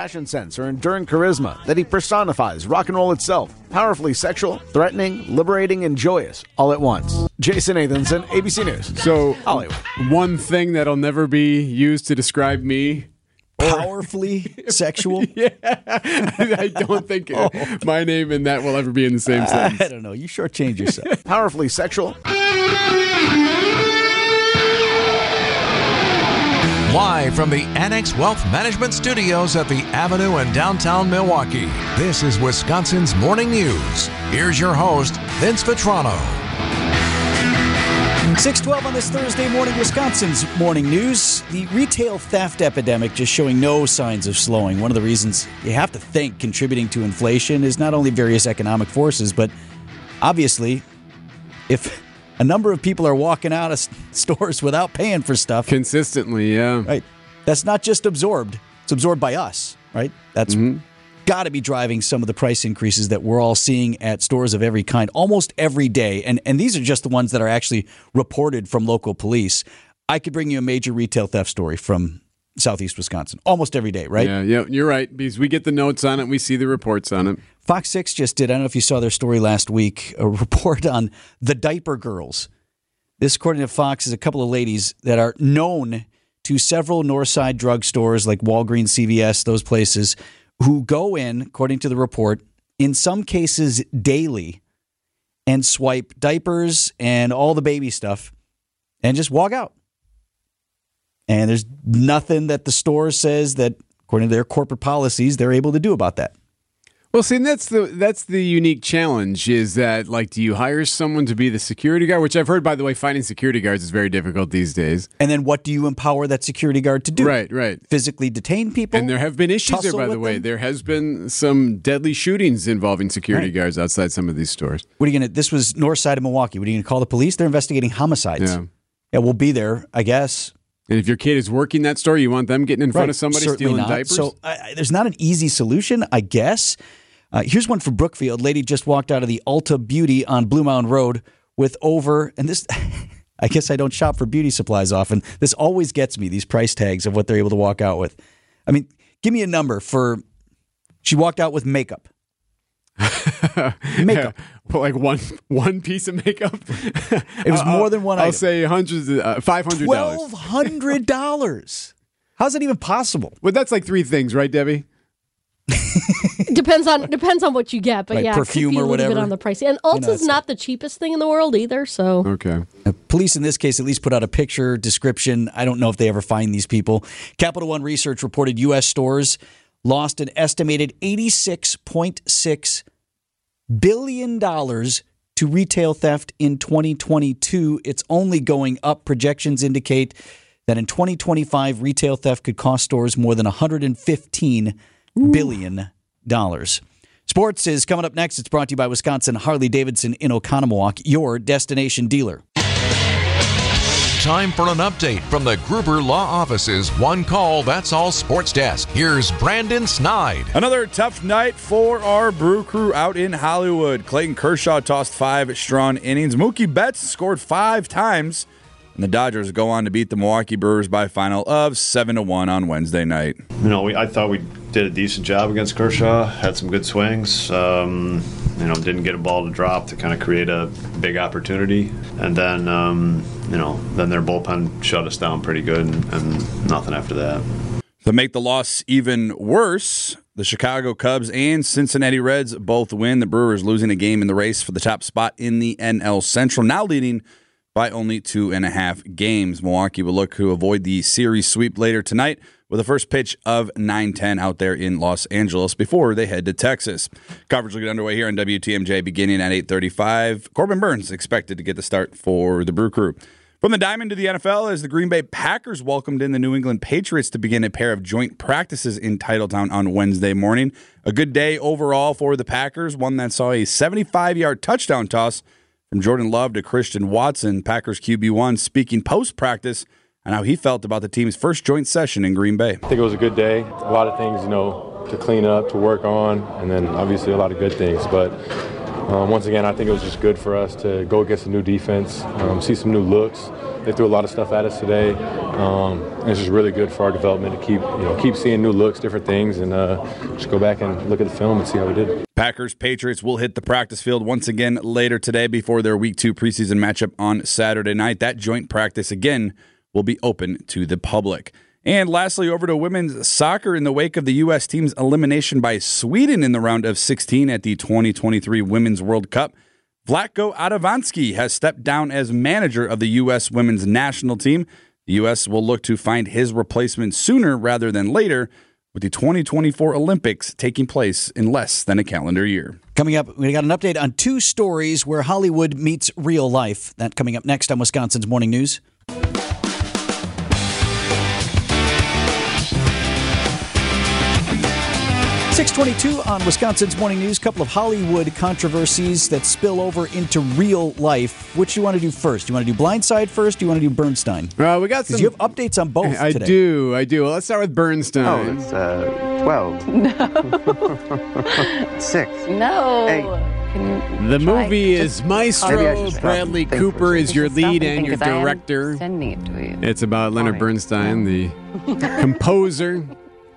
fashion sense, or enduring charisma that he personifies rock and roll itself. Powerfully sexual, threatening, liberating, and joyous all at once. Jason Nathanson, ABC News. So, Hollywood. one thing that'll never be used to describe me. Powerfully sexual. yeah, I don't think oh. my name and that will ever be in the same sentence. I don't know. You shortchange yourself. Powerfully sexual. Live from the Annex Wealth Management Studios at the Avenue in downtown Milwaukee, this is Wisconsin's Morning News. Here's your host, Vince Vitrano. 612 on this Thursday morning, Wisconsin's morning news. The retail theft epidemic just showing no signs of slowing. One of the reasons you have to think contributing to inflation is not only various economic forces, but obviously, if a number of people are walking out of stores without paying for stuff, Consistently, yeah. right? That's not just absorbed, it's absorbed by us, right? That's mm-hmm. got to be driving some of the price increases that we're all seeing at stores of every kind almost every day. And, and these are just the ones that are actually reported from local police. I could bring you a major retail theft story from southeast Wisconsin almost every day, right? Yeah, yeah, you're right. Because we get the notes on it, we see the reports on it. Fox 6 just did, I don't know if you saw their story last week, a report on the diaper girls. This, according to Fox, is a couple of ladies that are known to several Northside drugstores like Walgreens, CVS, those places, who go in, according to the report, in some cases daily and swipe diapers and all the baby stuff and just walk out. And there's nothing that the store says that, according to their corporate policies, they're able to do about that. Well, see, and that's the that's the unique challenge is that like, do you hire someone to be the security guard? Which I've heard, by the way, finding security guards is very difficult these days. And then what do you empower that security guard to do? Right, right. Physically detain people? And there have been issues there, by the way. them? There has been some deadly shootings involving security Right. guards outside some of these stores. What are you going to, this was north side of Milwaukee. What are you going to call the police? They're investigating homicides. Yeah. Yeah, we'll be there, I guess. And if your kid is working that store, you want them getting in front Right. of somebody Certainly stealing not. diapers? So I- there's not an easy solution, I guess. Uh, here's one for Brookfield. Lady just walked out of the Ulta Beauty on Blue Mountain Road with over, and this, I guess I don't shop for beauty supplies often. This always gets me, these price tags of what they're able to walk out with. I mean, give me a number for, she walked out with makeup. makeup. Well, like one one piece of makeup. It was more than one I'll item. say hundreds, uh, five hundred dollars. Twelve hundred dollars. How's that even possible? But that's like three things, right, Debbie? Depends on depends on what you get, but Right, yeah, perfume it could be or a little bit whatever. on the price. And know, Ulta's it's- not the cheapest thing in the world either. So Okay. Uh, Police in this case at least put out a picture description. I don't know if they ever find these people. Capital One Research reported U.S. stores lost an estimated $86.6 billion to retail theft in 2022. It's only going up. Projections indicate that in 2025, retail theft could cost stores more than $115 billion dollars. Sports is coming up next. It's brought to you by Wisconsin Harley Davidson in Oconomowoc, your destination dealer. Time for an update from the Gruber Law Office's One Call That's All Sports Desk. Here's Brandon Snide. Another tough night for our Brew Crew out in Hollywood. Clayton Kershaw tossed five strong innings. Mookie Betts scored five times, and the Dodgers go on to beat the Milwaukee Brewers by final of seven to one on Wednesday night. You know, we, I thought we did a decent job against Kershaw. Had some good swings. Um, you know, didn't get a ball to drop to kind of create a big opportunity, and then um, you know, then their bullpen shut us down pretty good, and, and nothing after that. To make the loss even worse, the Chicago Cubs and Cincinnati Reds both win. The Brewers losing a game in the race for the top spot in the NL Central, now leading by only two and a half games. Milwaukee will look to avoid the series sweep later tonight with the first pitch of 9-10 out there in Los Angeles before they head to Texas. Coverage will get underway here on WTMJ beginning at 8.35. Corbin Burnes expected to get the start for the Brew Crew. From the diamond to the NFL, as the Green Bay Packers welcomed in the New England Patriots to begin a pair of joint practices in Titletown on Wednesday morning. A good day overall for the Packers, one that saw a 75 yard touchdown toss from Jordan Love to Christian Watson. Packers QB1 speaking post practice on how he felt about the team's first joint session in Green Bay. I think it was a good day. A lot of things, you know, to clean up, to work on, and then obviously a lot of good things. But Um, once again, I think it was just good for us to go against a new defense, um, see some new looks. They threw a lot of stuff at us today. Um, and it's just really good for our development to keep, you know, keep seeing new looks, different things, and uh, just go back and look at the film and see how we did. Packers Patriots will hit the practice field once again later today before their week two preseason matchup on Saturday night. That joint practice again will be open to the public. And lastly, over to women's soccer in the wake of the U.S. team's elimination by Sweden in the round of 16 at the 2023 Women's World Cup. Vlatko Andonovski has stepped down as manager of the U.S. women's national team. The U.S. will look to find his replacement sooner rather than later, with the 2024 Olympics taking place in less than a calendar year. Coming up, we got an update on two stories where Hollywood meets real life. That coming up next on Wisconsin's Morning News. 622 on Wisconsin's Morning News. A Couple of Hollywood controversies that spill over into real life. Which do you want to do first? Do you want to do Blindside first? Do you want to do Bernstein? Well, we got some. you have updates on both I today. do, I do. Well, let's start with Bernstein. Oh, it's uh, 12. Six. No. Eight. The movie just- is Maybe I Maestro. Bradley and think for a Cooper is your lead and and your think, 'cause I am director. It to you. It's about Leonard Alright. Bernstein, the composer.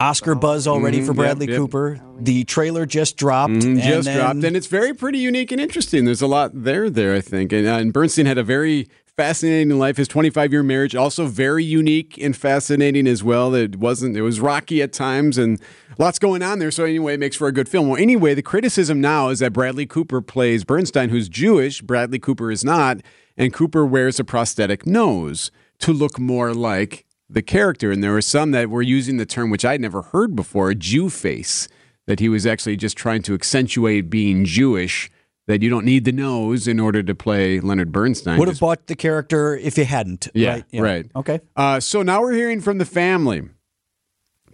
Oscar buzz already Mhm, for Bradley yep, yep. Cooper. The trailer just dropped. Mhm, and just then- dropped, and it's very pretty unique and interesting. There's a lot there, there I think. And, uh, and Bernstein had a very fascinating life. His 25 year marriage also very unique and fascinating as well. It wasn't. It was rocky at times, and lots going on there. So anyway, it makes for a good film. Well, anyway, the criticism now is that Bradley Cooper plays Bernstein, who's Jewish. Bradley Cooper is not, and Cooper wears a prosthetic nose to look more like the character. And there were some that were using the term, which I'd never heard before, a Jew face, that he was actually just trying to accentuate being Jewish, that you don't need the nose in order to play Leonard Bernstein. would have Just- bought the character if you hadn't. yeah, right? right. Okay. Uh, so now we're hearing from the family.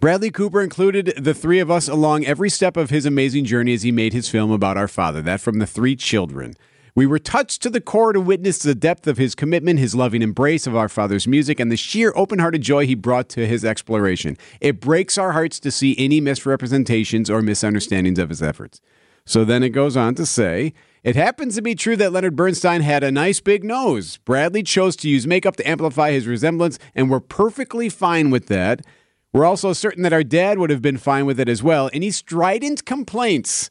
Bradley Cooper included the three of us along every step of his amazing journey as he made his film about our father. That from the three children. We were touched to the core to witness the depth of his commitment, his loving embrace of our father's music, and the sheer open hearted joy he brought to his exploration. It breaks our hearts to see any misrepresentations or misunderstandings of his efforts. So then it goes on to say, it happens to be true that Leonard Bernstein had a nice big nose. Bradley chose to use makeup to amplify his resemblance, and we're perfectly fine with that. We're also certain that our dad would have been fine with it as well. Any strident complaints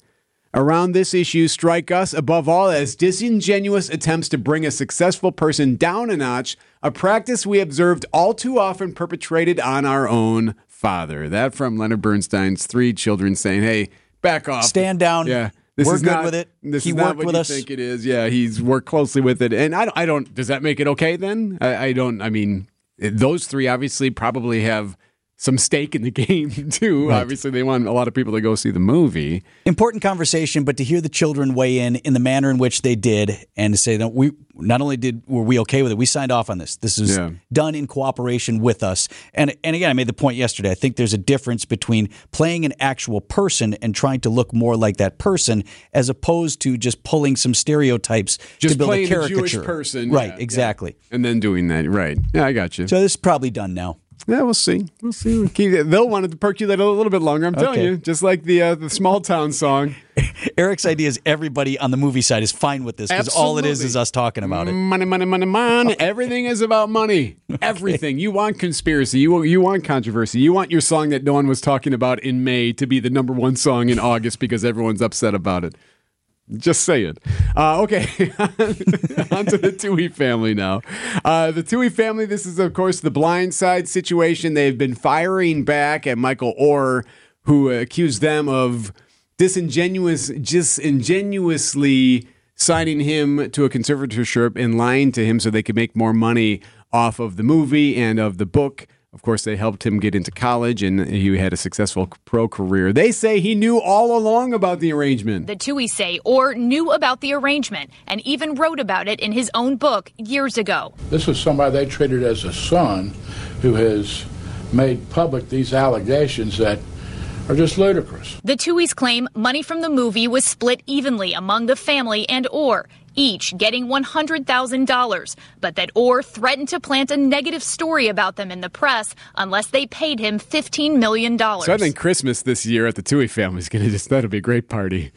around this issue strike us above all as disingenuous attempts to bring a successful person down a notch, a practice we observed all too often perpetrated on our own father. That from Leonard Bernstein's three children saying, hey, back off. Stand down. Yeah. This We're good not, with it. This He is not worked what with you us. think it is. Yeah, he's worked closely with it, and I don't. I don't. Does that make it okay then? I, I don't. I mean, those three obviously probably have some stake in the game too. Obviously, they want a lot of people to go see the movie. Important conversation, but to hear the children weigh in in the manner in which they did, and to say that we not only did were we okay with it, we signed off on this. This is Yeah. done in cooperation with us. And and again, I made the point yesterday. I think there's a difference between playing an actual person and trying to look more like that person, as opposed to just pulling some stereotypes Just to build playing a a caricature. Jewish person, right? yeah, exactly. And then doing that, right? Yeah, I got you. So this is probably done now. Yeah, we'll see. We'll see. Keep it- They'll want it to percolate a little bit longer. I'm telling you, just like the uh, the small town song. Erik's idea is everybody on the movie side is fine with this because all it is is us talking about it. Money, money, money, money. Everything is about money. Everything. You want conspiracy. You you want controversy. You want your song that no one was talking about in May to be the number one song in August because everyone's upset about it. Just say it. Uh, okay, on to the Tuohy family now. Uh, the Tuohy family, this is, of course, the blind side situation. They've been firing back at Michael Oher, who accused them of disingenuous, disingenuously signing him to a conservatorship and lying to him so they could make more money off of the movie and of the book. Of course, they helped him get into college and he had a successful pro career. They say he knew all along about the arrangement. The Tuohy say Oher knew about the arrangement and even wrote about it in his own book years ago. This was somebody they treated as a son who has made public these allegations that are just ludicrous. The Tuohy's claim money from the movie was split evenly among the family and Oher, each getting $100,000, but that Oher threatened to plant a negative story about them in the press unless they paid him $15 million. So I think Christmas this year at the Tuohy family is going to just, that'll be a great party.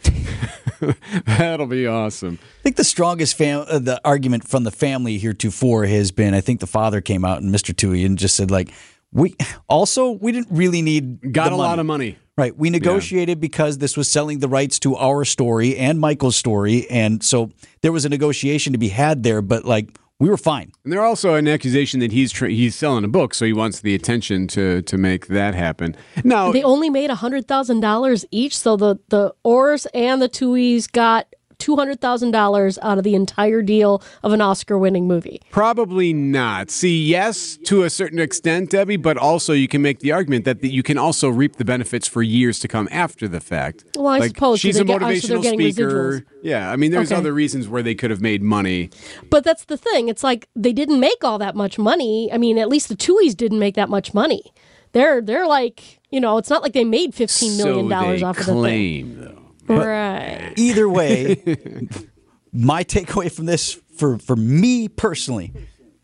That'll be awesome. I think the strongest fam- uh, the argument from the family heretofore has been I think the father came out and Mr. Tuohy and just said like we also we didn't really need Got the a lot of money. Right. We negotiated because this was selling the rights to our story and Michael's story and so there was a negotiation to be had there but like we were fine. And there's also an accusation that he's tra- he's selling a book, so he wants the attention to to make that happen. Now, They only made hundred thousand dollars each, so the the Ohers and the Tuohys got two hundred thousand dollars out of the entire deal of an Oscar-winning movie. Probably not. See, yes, to a certain extent, Debbie, but also you can make the argument that you can also reap the benefits for years to come after the fact. Well, I suppose, so she's a get- oh, so motivational getting speaker. residuals. Yeah, I mean, there's Okay. other reasons where they could have made money. But that's the thing. It's like they didn't make all that much money. I mean, at least the Tuohys didn't make that much money. They're they're like you know, it's not like they made fifteen million so dollars they off of the thing. claim, though. Right. Either way, my takeaway from this for for me personally,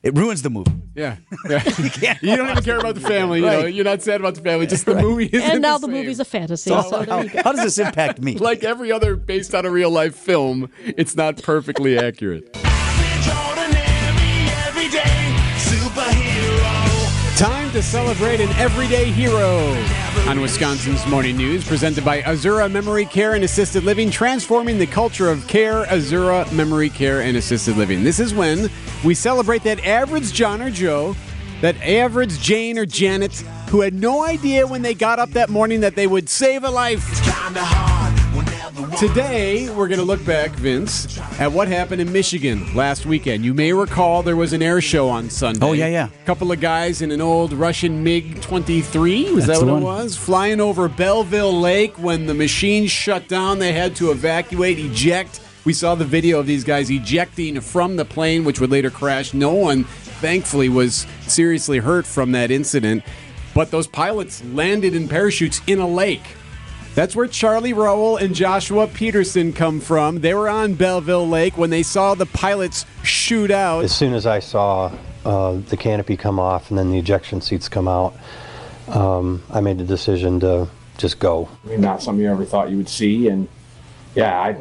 it ruins the movie. Yeah, yeah. you don't even care about the family. You know, you're not sad about the family. Just the movie. Isn't And now the the same. movie's a fantasy. So So there you. How does this impact me? like every other based on a real life film, it's not perfectly accurate. Time to celebrate an everyday hero. On Wisconsin's Morning News, presented by Azura Memory Care and Assisted Living, transforming the culture of care, Azura Memory Care and Assisted Living. This is when we celebrate that average John or Joe, that average Jane or Janet, who had no idea when they got up that morning that they would save a life. Today, we're going to look back, Vince, at what happened in Michigan last weekend. You may recall there was an air show on Sunday. Oh, yeah, yeah. A couple of guys in an old Russian MiG 23, was That's that what it was? Flying over Belleville Lake when the machine shut down. They had to evacuate, eject. We saw the video of these guys ejecting from the plane, which would later crash. No one, thankfully, was seriously hurt from that incident. But those pilots landed in parachutes in a lake. That's where Charlie Rowell and Joshua Peterson come from. They were on Belleville Lake when they saw the pilots shoot out. As soon as I saw uh, the canopy come off and then the ejection seats come out, um, I made the decision to just go. I mean, not something you ever thought you would see. And yeah, I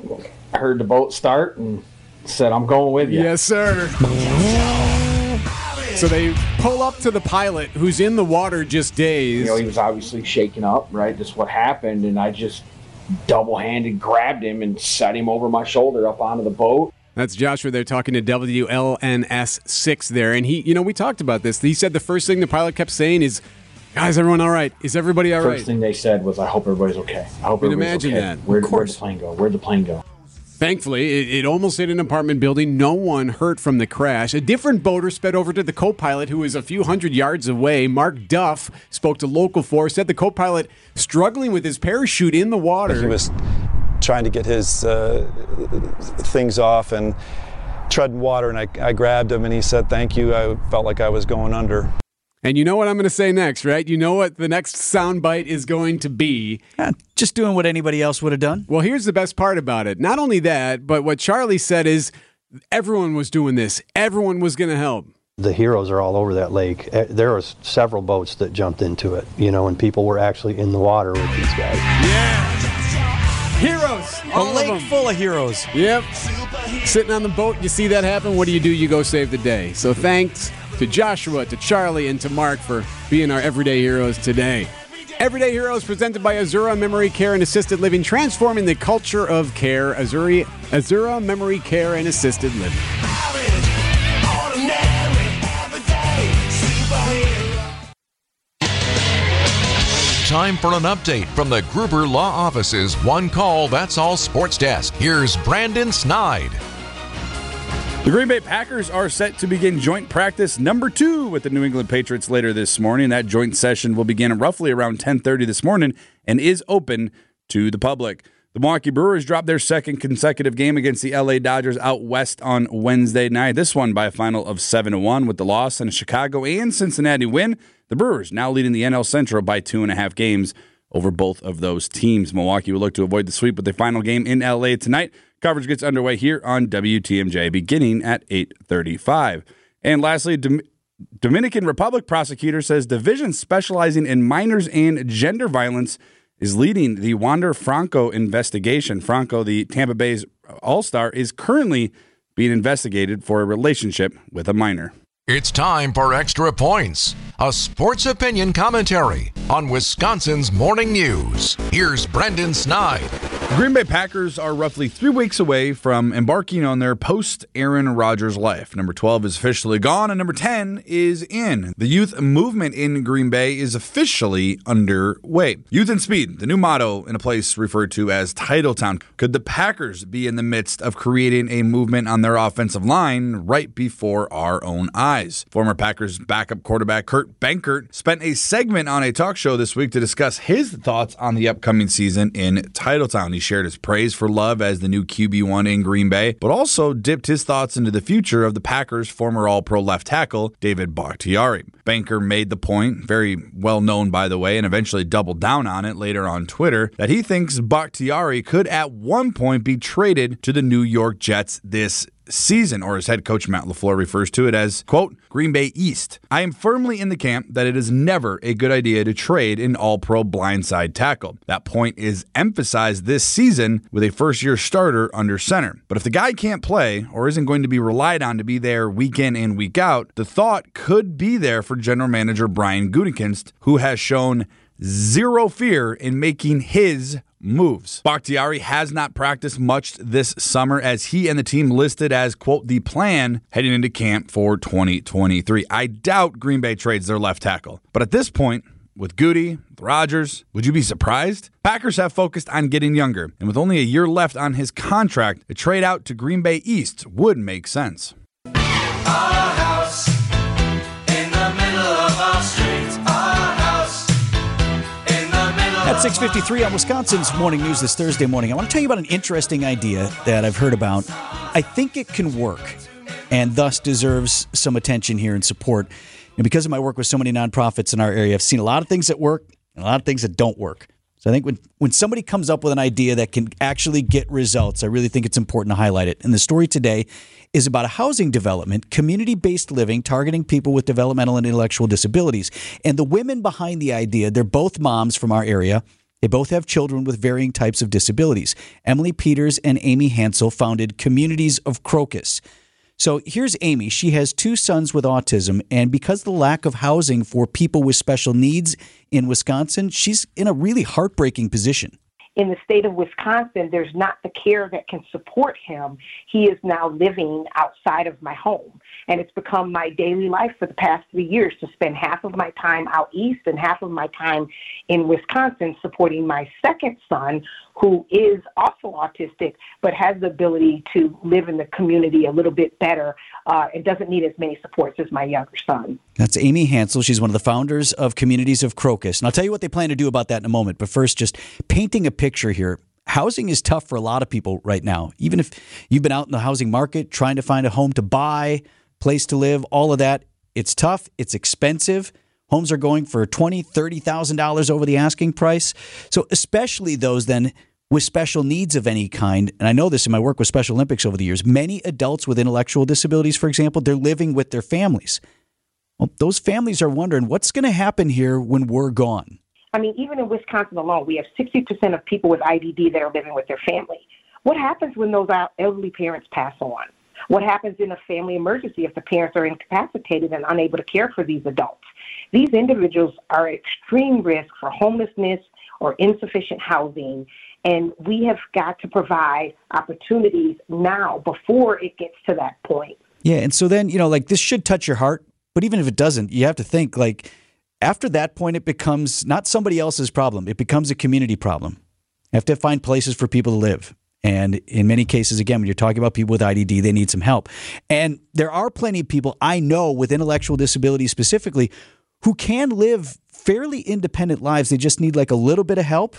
heard the boat start and said, I'm going with you. Yes, sir. So they pull up to the pilot who's in the water just You know, he was obviously shaken up, right? That's what happened. And I just double handed grabbed him and set him over my shoulder up onto the boat. That's Joshua. They're talking to WLNS6 there. And he, you know, we talked about this. He said the first thing the pilot kept saying is, Guys, everyone all right? Is everybody all First right? thing they said was, I hope everybody's okay. I hope everybody's imagine okay. that. Where, where'd the plane go? Where'd the plane go? Thankfully, it, it almost hit an apartment building. No one hurt from the crash. A different boater sped over to the co pilot, who was a few hundred yards away. Mark Duff spoke to Local 4, said the co pilot struggling with his parachute in the water. He was trying to get his uh, things off and treading water, and I, I grabbed him, and he said, "Thank you." I felt like I was going under. And you know what I'm going to say next, right? You know what the next soundbite is going to be. just doing what anybody else would have done. Well, here's the best part about it. Not only that, but what Charlie said is everyone was doing this. Everyone was going to help. The heroes are all over that lake. Eh, There was several boats that jumped into it, you know, and people were actually in the water with these guys. Yeah. Heroes. A all of lake them. full of heroes. Yep. Sitting on the boat, you see that happen. What do you do? You go save the day. So thanks to Joshua, to Charlie, and to Mark for being our everyday heroes today. Everyday Heroes presented by Azura Memory Care and Assisted Living, transforming the culture of care. Azura, Azura Memory Care and Assisted Living. Time for an update from the Gruber Law Office's One Call That's All Sports Desk. Here's Brandon Snide. The Green Bay Packers are set to begin joint practice number two with the New England Patriots later this morning. That joint session will begin roughly around 10:30 this morning and is open to the public. The Milwaukee Brewers dropped their second consecutive game against the LA Dodgers out west on Wednesday night. This one by a final of 7 to 1 with the loss and a Chicago and Cincinnati win. The Brewers now leading the NL Central by two and a half games over both of those teams. Milwaukee will look to avoid the sweep with their final game in LA tonight. Coverage gets underway here on WTMJ beginning at 8:35. And lastly, Dom- Dominican Republic prosecutor says division specializing in minors and gender violence is leading the Wander Franco investigation. Franco, the Tampa Bay's All Star, is currently being investigated for a relationship with a minor. It's time for Extra Points, a sports opinion commentary on Wisconsin's morning news. Here's Brendan Snide. Green Bay Packers are roughly three weeks away from embarking on their post Aaron Rodgers life. Number 12 is officially gone, and number 10 is in. The youth movement in Green Bay is officially underway. Youth and Speed, the new motto in a place referred to as Titletown. Could the Packers be in the midst of creating a movement on their offensive line right before our own eyes? Former Packers backup quarterback Kurt Benkert spent a segment on a talk show this week to discuss his thoughts on the upcoming season in Titletown. He shared his praise for Love as the new QB1 in Green Bay, but also dipped his thoughts into the future of the Packers' former All Pro left tackle, David Bakhtiari. Benkert made the point, very well known by the way, and eventually doubled down on it later on Twitter, that he thinks Bakhtiari could at one point be traded to the New York Jets this season, or as head coach Matt LaFleur refers to it as, quote, Green Bay East. I am firmly in the camp that it is never a good idea to trade an all pro blindside tackle. That point is emphasized this season with a first year starter under center. But if the guy can't play or isn't going to be relied on to be there week in and week out, the thought could be there for general manager Brian Gutekunst, who has shown zero fear in making his moves. Bakhtiari has not practiced much this summer as he and the team listed as, quote, the plan heading into camp for 2023. I doubt Green Bay trades their left tackle. But at this point, with Goody, with would you be surprised? Packers have focused on getting younger, and with only a year left on his contract, a trade out to Green Bay East would make sense. At 6:53 on Wisconsin's Morning News this Thursday morning, I want to tell you about an interesting idea that I've heard about. I think it can work and thus deserves some attention here and support. And because of my work with so many nonprofits in our area, I've seen a lot of things that work and a lot of things that don't work. So I think when, when somebody comes up with an idea that can actually get results, I really think it's important to highlight it. And the story today is about a housing development, community based living, targeting people with developmental and intellectual disabilities. And the women behind the idea, they're both moms from our area. They both have children with varying types of disabilities. Emily Peters and Amy Hansel founded Communities of Crocus. So here's Amy. She has two sons with autism, and because the lack of housing for people with special needs in Wisconsin, she's in a really heartbreaking position. In the state of Wisconsin, there's not the care that can support him. He is now living outside of my home. And it's become my daily life for the past three years to spend half of my time out east and half of my time in Wisconsin supporting my second son, who is also autistic but has the ability to live in the community a little bit better uh, and doesn't need as many supports as my younger son. That's Amy Hansel. She's one of the founders of Communities of Crocus. And I'll tell you what they plan to do about that in a moment. But first, just painting a picture here. Housing is tough for a lot of people right now. Even if you've been out in the housing market trying to find a home to buy, place to live, all of that, it's tough, it's expensive. Homes are going for twenty, thirty thousand dollars over the asking price. So especially those then with special needs of any kind, and I know this in my work with Special Olympics over the years, many adults with intellectual disabilities, for example, they're living with their families. Well, those families are wondering what's going to happen here when we're gone. I mean, even in Wisconsin alone, we have 60% of people with IDD that are living with their family. What happens when those elderly parents pass on? What happens in a family emergency if the parents are incapacitated and unable to care for these adults? These individuals are at extreme risk for homelessness or insufficient housing, and we have got to provide opportunities now before it gets to that point. Yeah, and so then, you know, like this should touch your heart, but even if it doesn't, you have to think like after that point, it becomes not somebody else's problem, it becomes a community problem. You have to find places for people to live. And in many cases, again, when you're talking about people with IDD, they need some help. And there are plenty of people I know with intellectual disabilities specifically who can live fairly independent lives. They just need like a little bit of help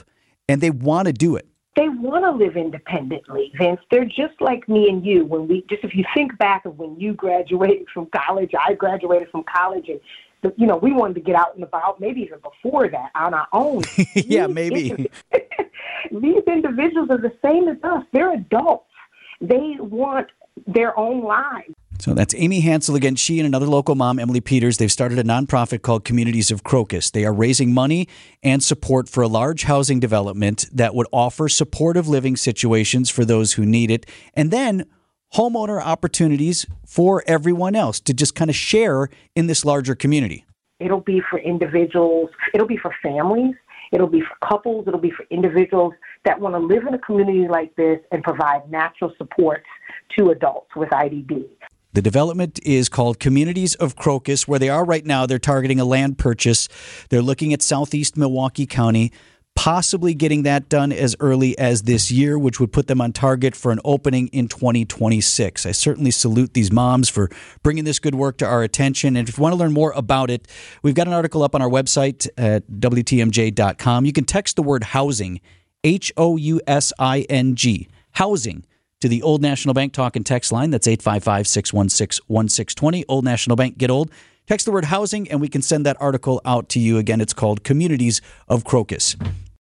and they want to do it. They want to live independently, Vince. They're just like me and you. When we just, if you think back of when you graduated from college, I graduated from college, and you know we wanted to get out and about. Maybe even before that, on our own. yeah, maybe. these individuals are the same as us. They're adults. They want their own lives. So that's Amy Hansel again. She and another local mom, Emily Peters, they've started a nonprofit called Communities of Crocus. They are raising money and support for a large housing development that would offer supportive living situations for those who need it. And then homeowner opportunities for everyone else to just kind of share in this larger community. It'll be for individuals, it'll be for families, it'll be for couples, it'll be for individuals that want to live in a community like this and provide natural supports to adults with IDD. The development is called Communities of Crocus. Where they are right now, they're targeting a land purchase. They're looking at southeast Milwaukee County, possibly getting that done as early as this year, which would put them on target for an opening in 2026. I certainly salute these moms for bringing this good work to our attention. And if you want to learn more about it, we've got an article up on our website at WTMJ.com. You can text the word housing, H O U S I N G, housing to the Old National Bank talk and text line. That's 855 616 1620. Old National Bank, get old. Text the word housing, and we can send that article out to you. Again, it's called Communities of Crocus.